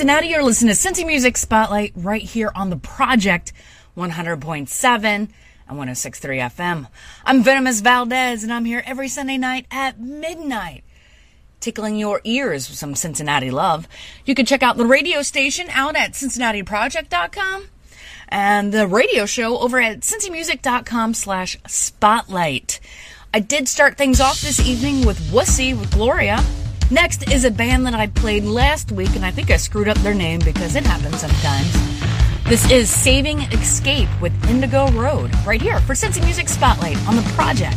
Cincinnati. You're listening to Cincy Music Spotlight right here on the project 100.7 and 106.3 FM. I'm Venomous Valdez, and I'm here every Sunday night at midnight tickling your ears with some Cincinnati love. You can check out the radio station out at cincinnatiproject.com and the radio show over at cincymusic.com slash spotlight. I did start things off this evening with Wussy with Gloria. Next is a band that I played last week, and I think I screwed up their name because it happens sometimes. This is Saving Escape with Indigo Road, right here for Cincy Music Spotlight on the project.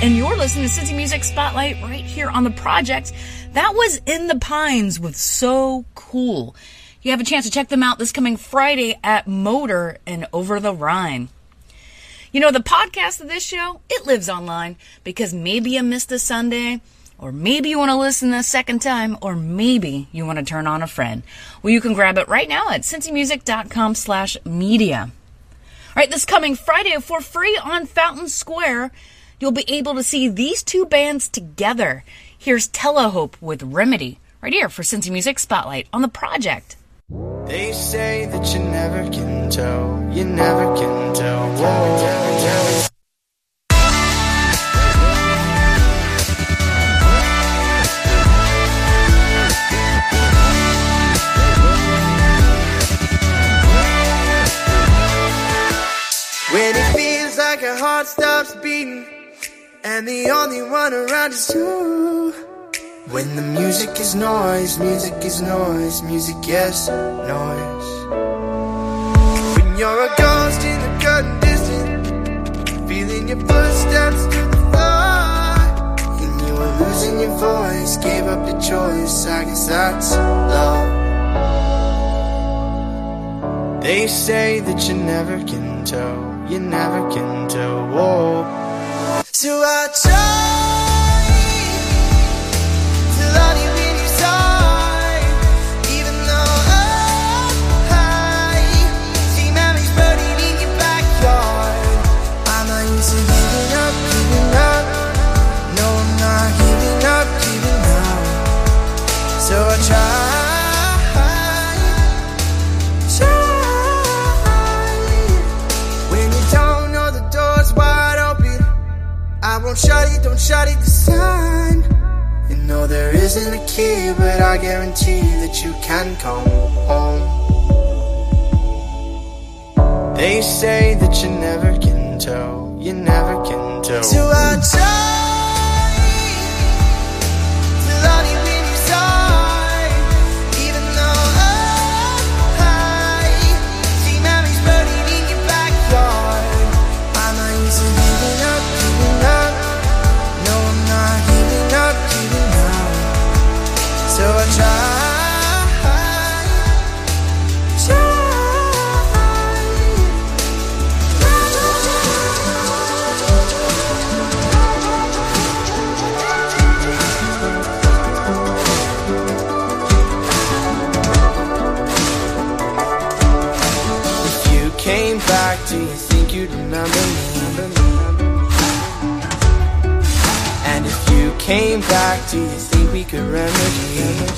And you're listening to Cincy Music Spotlight right here on the project. That was In the Pines with So Cool. You have a chance to check them out this coming Friday at Motor and Over the Rhine. You know, the podcast of this show, it lives online because maybe you missed a Sunday, or maybe you want to listen a second time, or maybe you want to turn on a friend. Well, you can grab it right now at cincymusic.com slash media. All right, this coming Friday for free on Fountain Square, you'll be able to see these two bands together. Here's Telehope with Remedy, right here for Cincy Music Spotlight on the project. They say that you never can tell, you never can tell. When it feels like your heart stops beating, and the only one around is you. When the music is noise, music is noise, music yes, noise. When you're a ghost in the curtain distant, feeling your footsteps to the floor. And you were losing your voice, gave up the choice, I guess that's love. They say that you never can tell, you never can tell, whoa. So I try to love shut it this. You know there isn't a key, but I guarantee that you can come home. They say that you never can tell, you never can tell. So I try do you think we could remedy?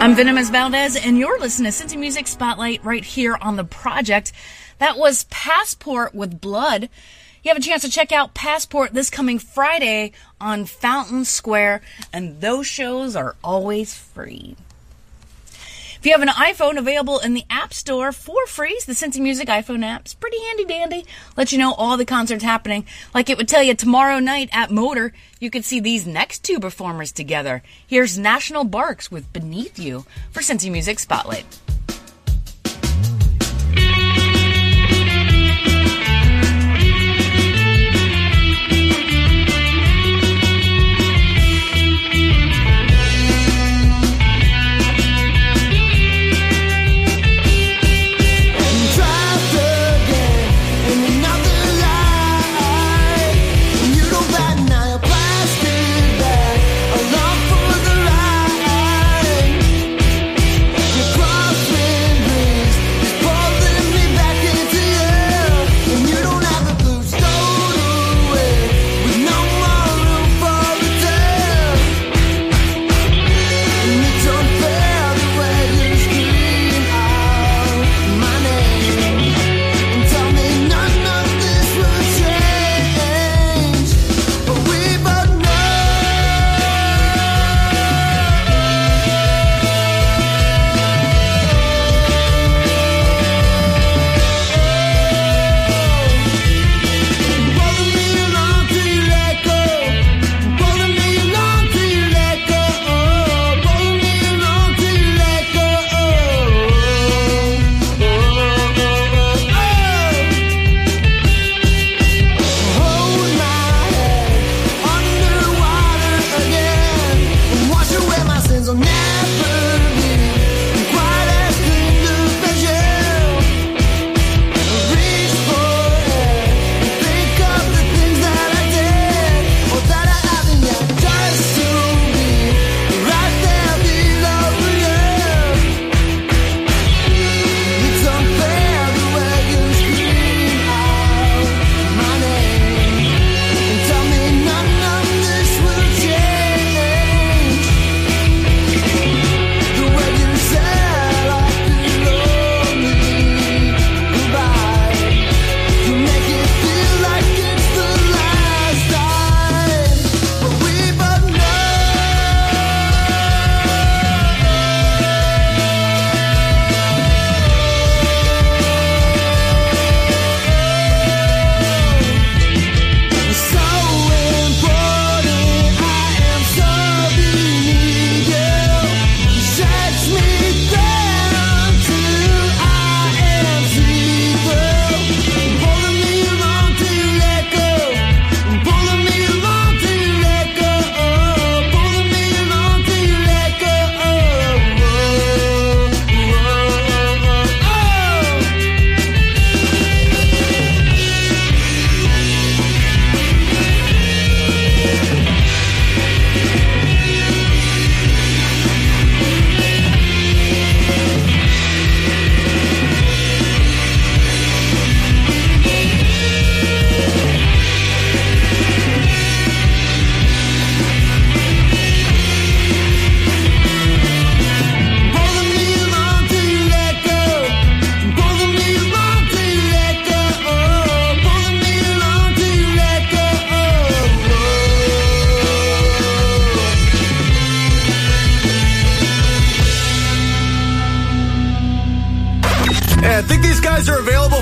I'm Venomous Valdez, and you're listening to Cincy Music Spotlight right here on The Project. That was Passport with Blood. You have a chance to check out Passport this coming Friday on Fountain Square, and those shows are always free. If you have an iPhone available in the App Store for free, the Cincy Music iPhone app is pretty handy dandy. Let you know all the concerts happening. Like it would tell you tomorrow night at Motor, you could see these next two performers together. Here's National Barks with Beneath You for Cincy Music Spotlight.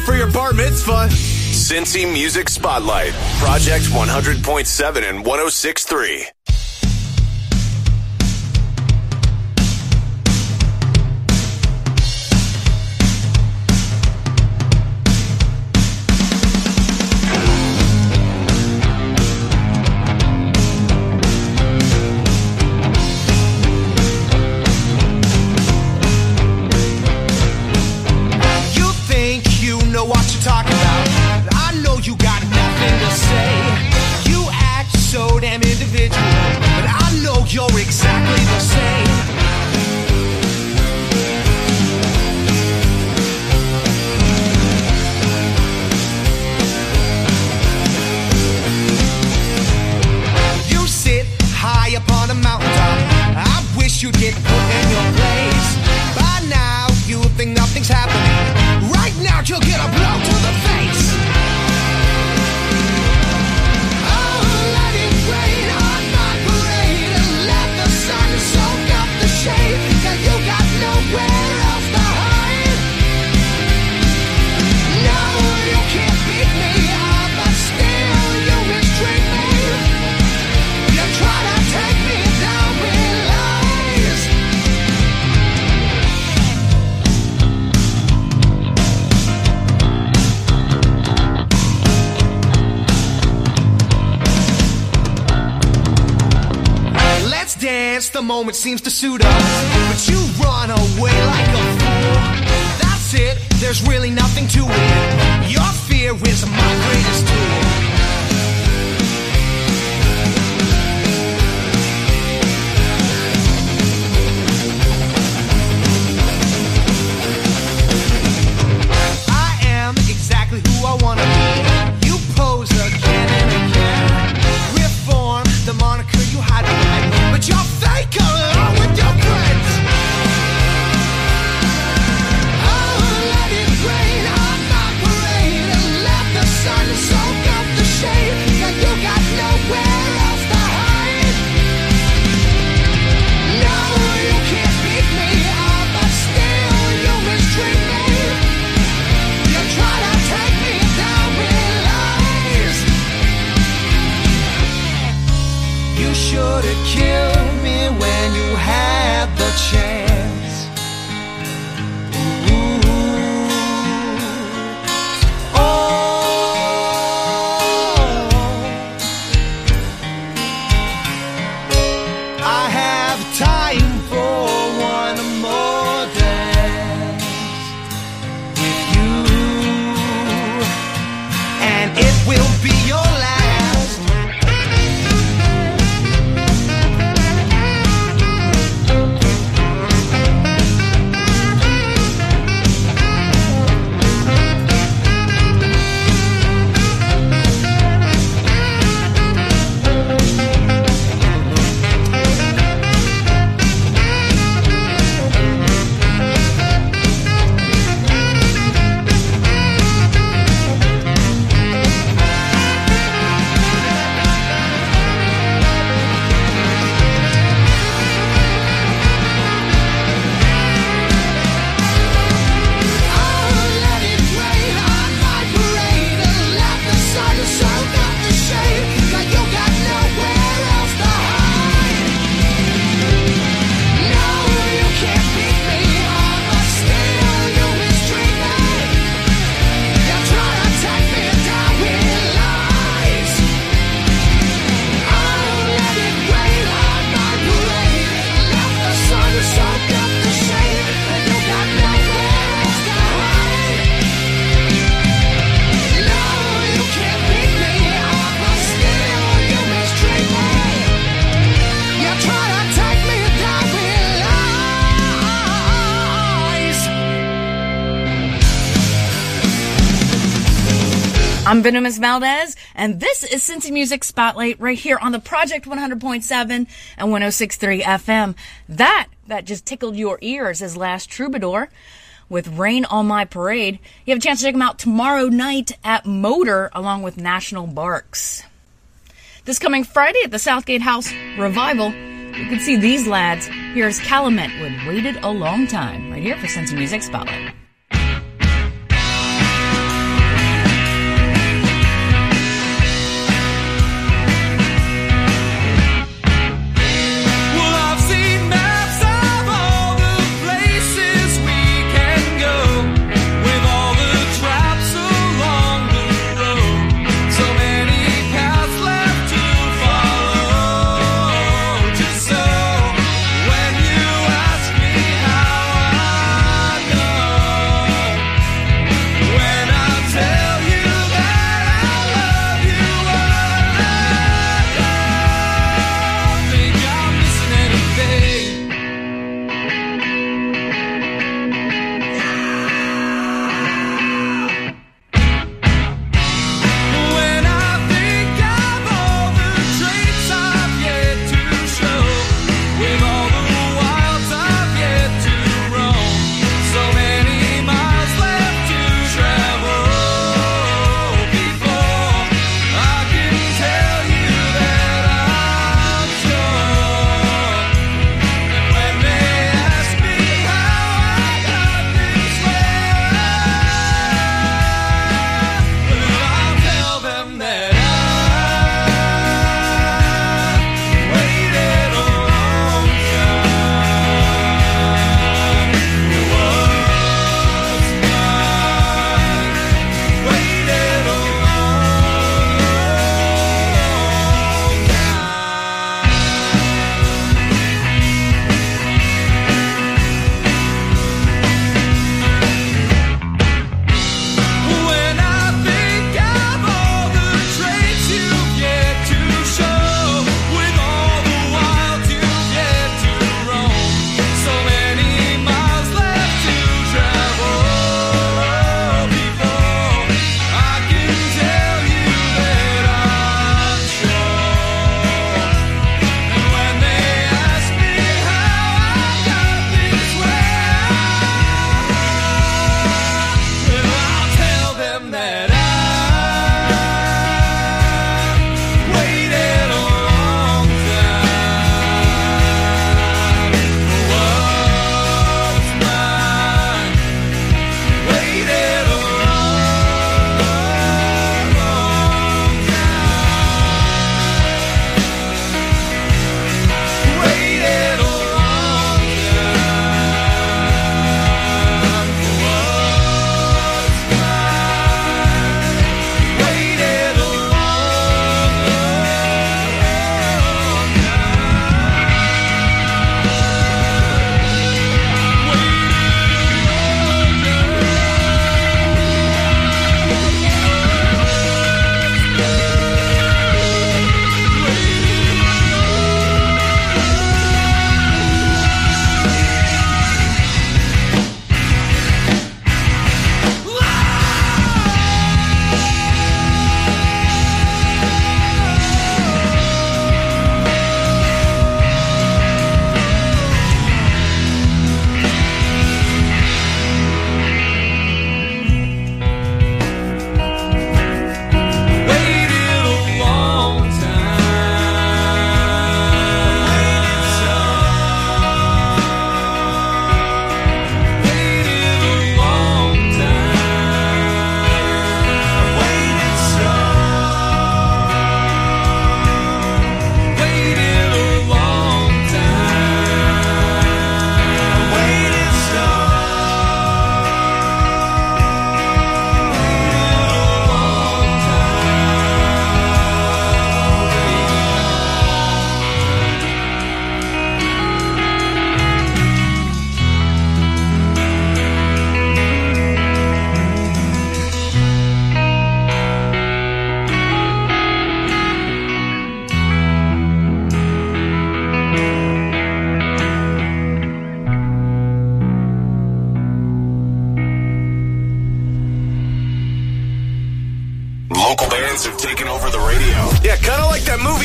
for your bar mitzvah. Cincy Music Spotlight, Project 100.7 and 106.3. dance, the moment seems to suit us. But you run away like a fool. That's it, there's really nothing to it. Your fear is my greatest tool. Venomous Valdez, and this is Cincy Music Spotlight right here on the Project 100.7 and 106.3 FM. That, that just tickled your ears is Last Troubadour with Rain on My Parade. You have a chance to check them out tomorrow night at Motor along with National Barks. This coming Friday at the Southgate House Revival, you can see these lads. Here's Calumet with Waited a Long Time right here for Cincy Music Spotlight.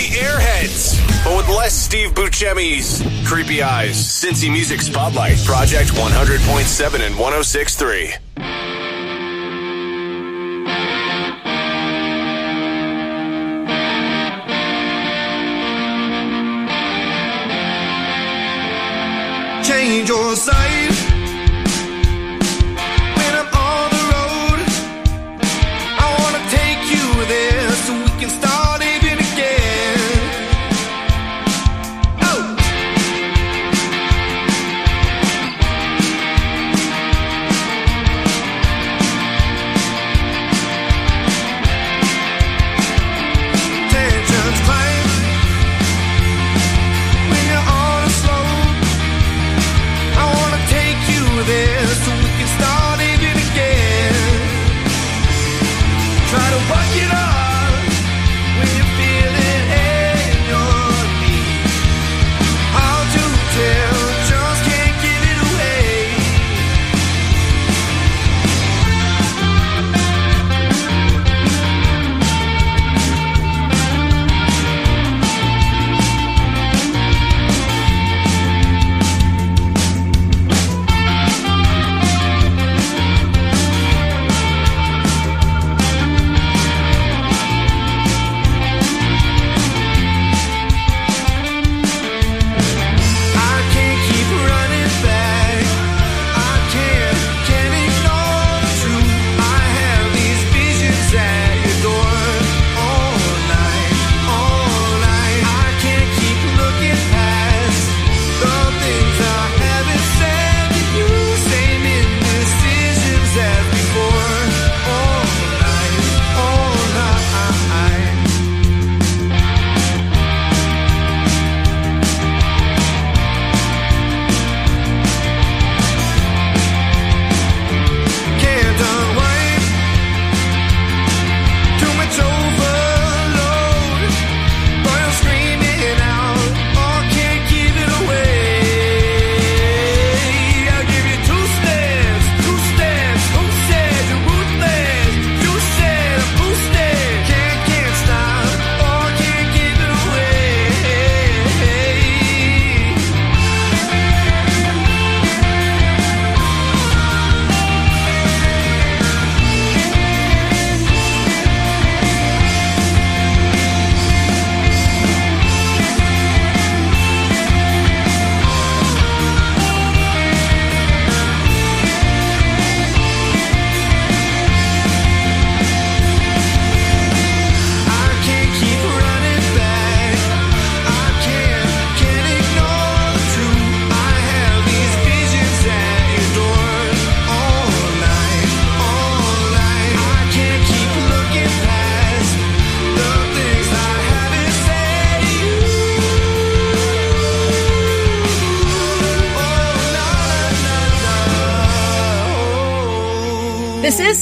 Movie Airheads, but with less Steve Buscemi's creepy eyes. Cincy Music Spotlight, Project 100.7 and 106.3. change your side.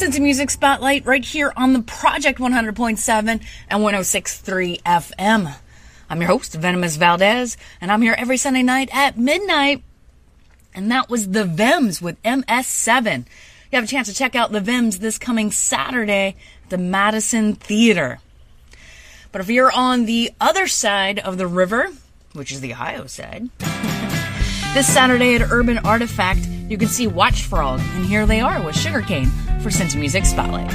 Is Cincy Music Spotlight right here on the Project 100.7 and 106.3 FM. I'm your host, Venomous Valdez, and I'm here every Sunday night at midnight. And that was the Vems with MS7. You have a chance to check out the Vems this coming Saturday at the Madison Theater. But if you're on the other side of the river, which is the Ohio side, this Saturday at Urban Artifact, you can see Watch Frog, and here they are with Sugarcane for Cincy Music Spotlight.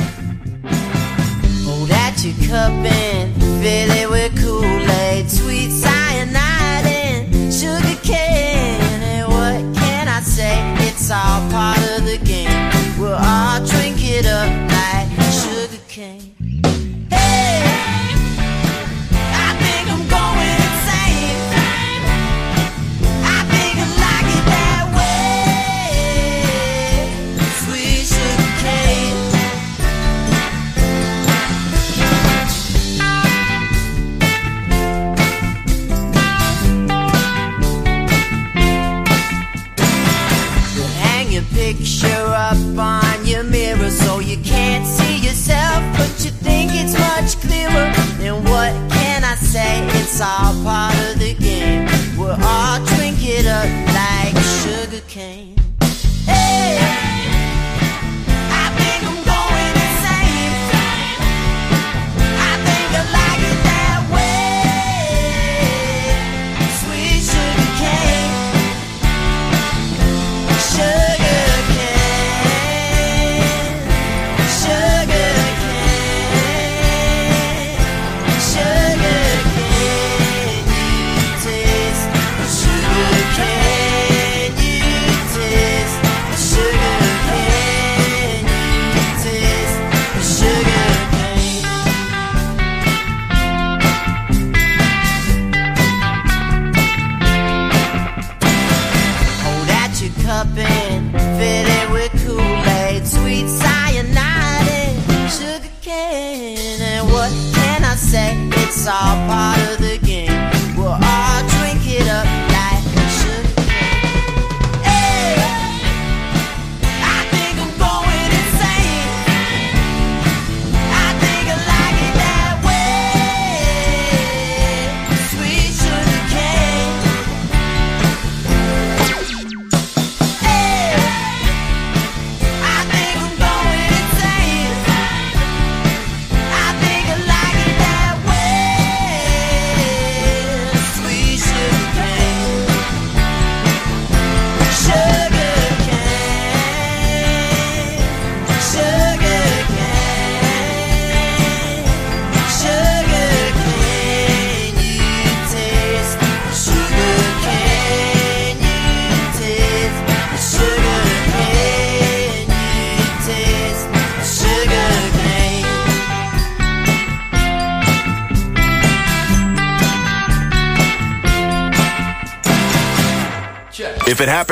Oh, Hold out your cup and fill it with Kool-Aid, sweet cyanide and sugar cane. And what can I say? It's all part of the game. We'll all drink it up like sugar say? It's all part of the game. We'll all drink it up like sugar cane. fitted with Kool-Aid, sweet cyanide sugar cane. And what can I say? It's all part of the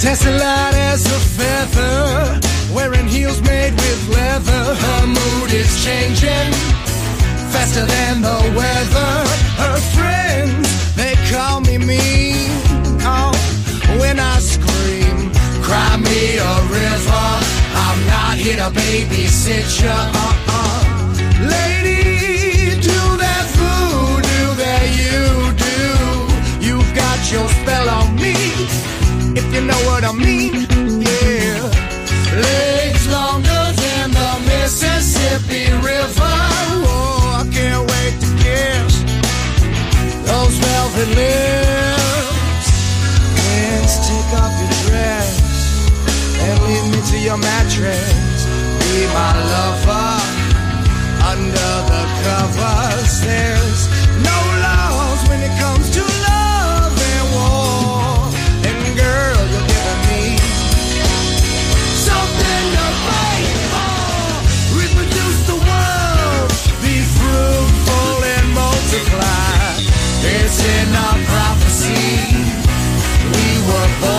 Testing light as a feather, wearing heels made with leather. Her mood is changing faster than the weather. Her friends, they call me mean. Oh, when I scream, cry me a river. I'm not here to babysit ya. Uh-uh. Lady, do that voodoo that you do. You've got your spell on me you know what I mean. Yeah. Legs longer than the Mississippi River. Whoa, I can't wait to kiss those velvet lips. Hands, take off your dress and lead me to your mattress. Be my lover under the covers. There's no laws when it comes to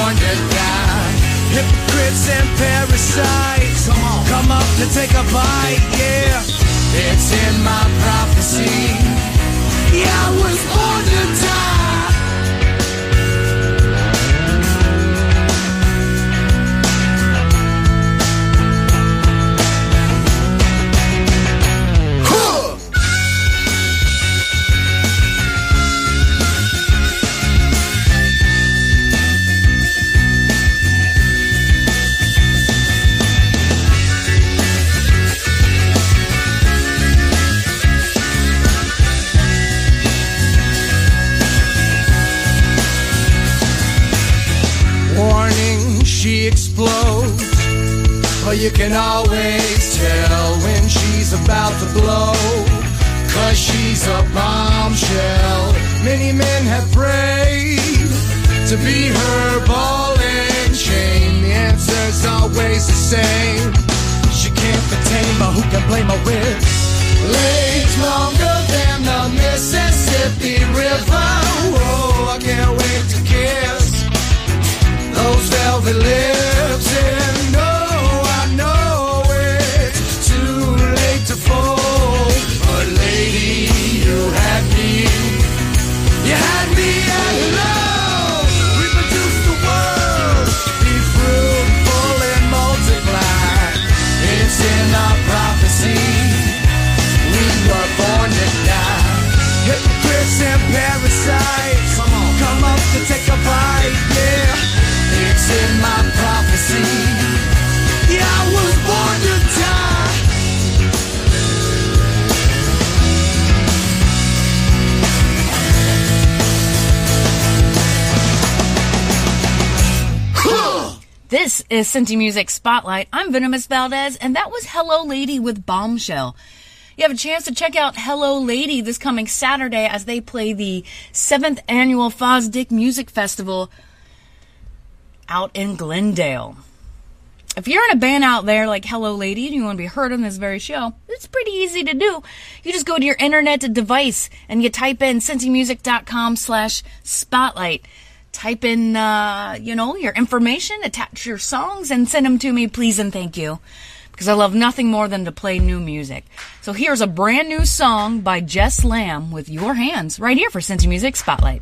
were born to die. Hypocrites and parasites. Come up to take a bite, yeah. It's in my prophecy. Yeah, I was born to die. But you can always tell when she's about to blow. Cause she's a bombshell. Many men have prayed to be her ball and chain. The answer's always the same. She can't contain, but who can blame her with? Legs longer than the Mississippi River. Whoa, I can't wait to kiss those velvet lips and This is Cincy Music Spotlight. I'm Venomous Valdez, and that was Hello Lady with Bombshell. You have a chance to check out Hello Lady this coming Saturday as they play the 7th annual Fosdick Music Festival out in Glendale. If you're in a band out there like Hello Lady and you want to be heard on this very show, it's pretty easy to do. You just go to your internet device and you type in cincymusic.com slash spotlight. Type in, uh, you know, your information, attach your songs, and send them to me, please and thank you. Because I love nothing more than to play new music. So here's a brand new song by Jess Lamb with Your Hands right here for Cincy Music Spotlight.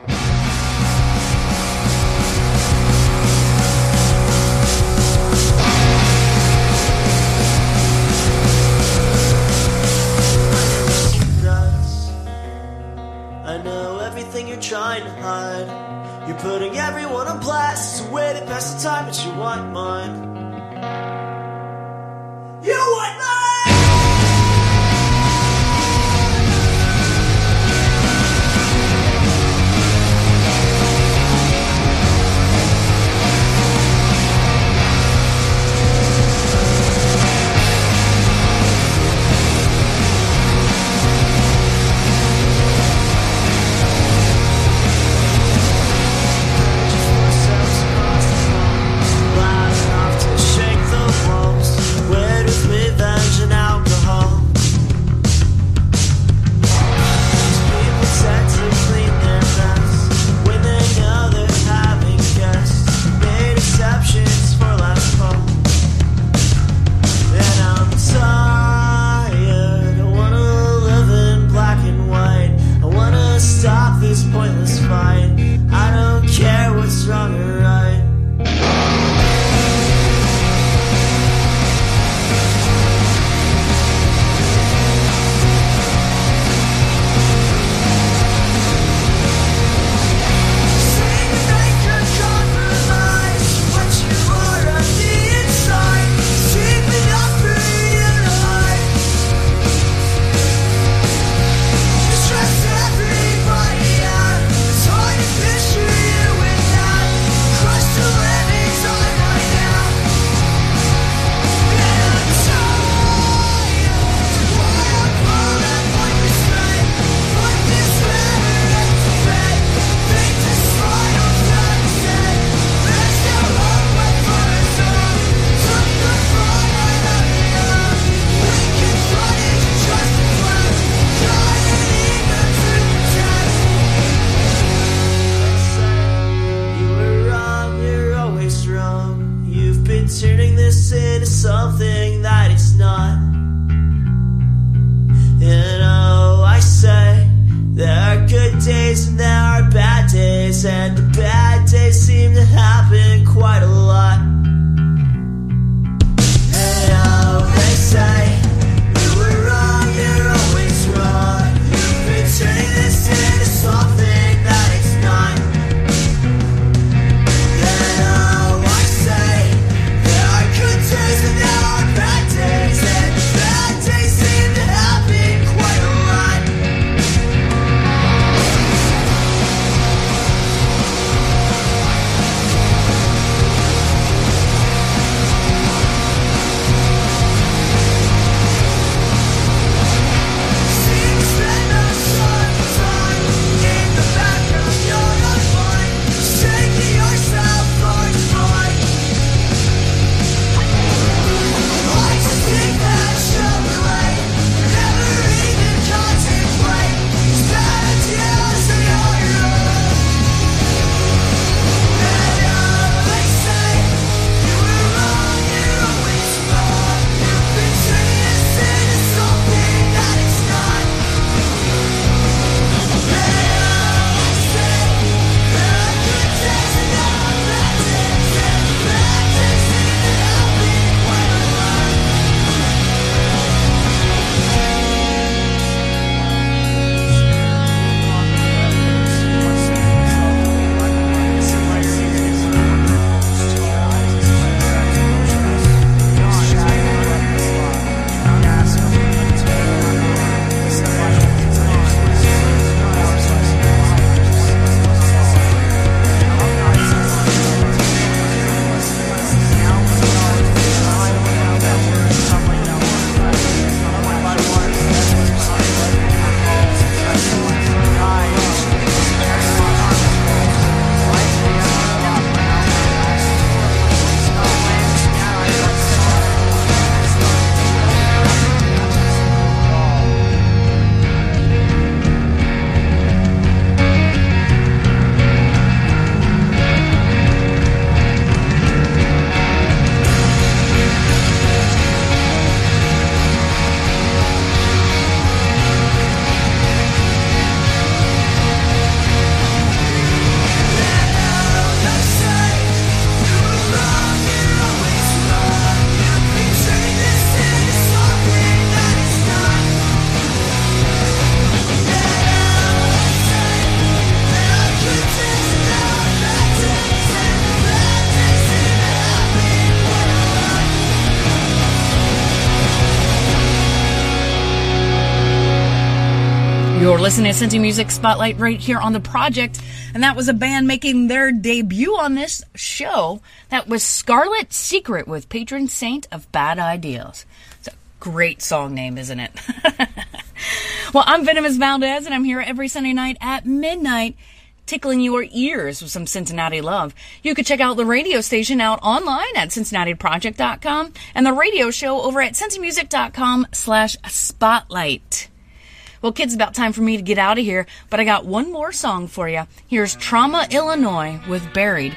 listening to Cincy Music Spotlight right here on the project, and that was a band making their debut on this show. That was Scarlet Secret with Patron Saint of Bad Ideas. It's a great song name, isn't it? well, I'm Venomous Valdez, and I'm here every Sunday night at midnight tickling your ears with some Cincinnati love. You can check out the radio station out online at cincinnatiproject.com and the radio show over at cincymusic.com slash spotlight. Well, kids, about time for me to get out of here, but I got one more song for you. Here's Trauma, Illinois with Buried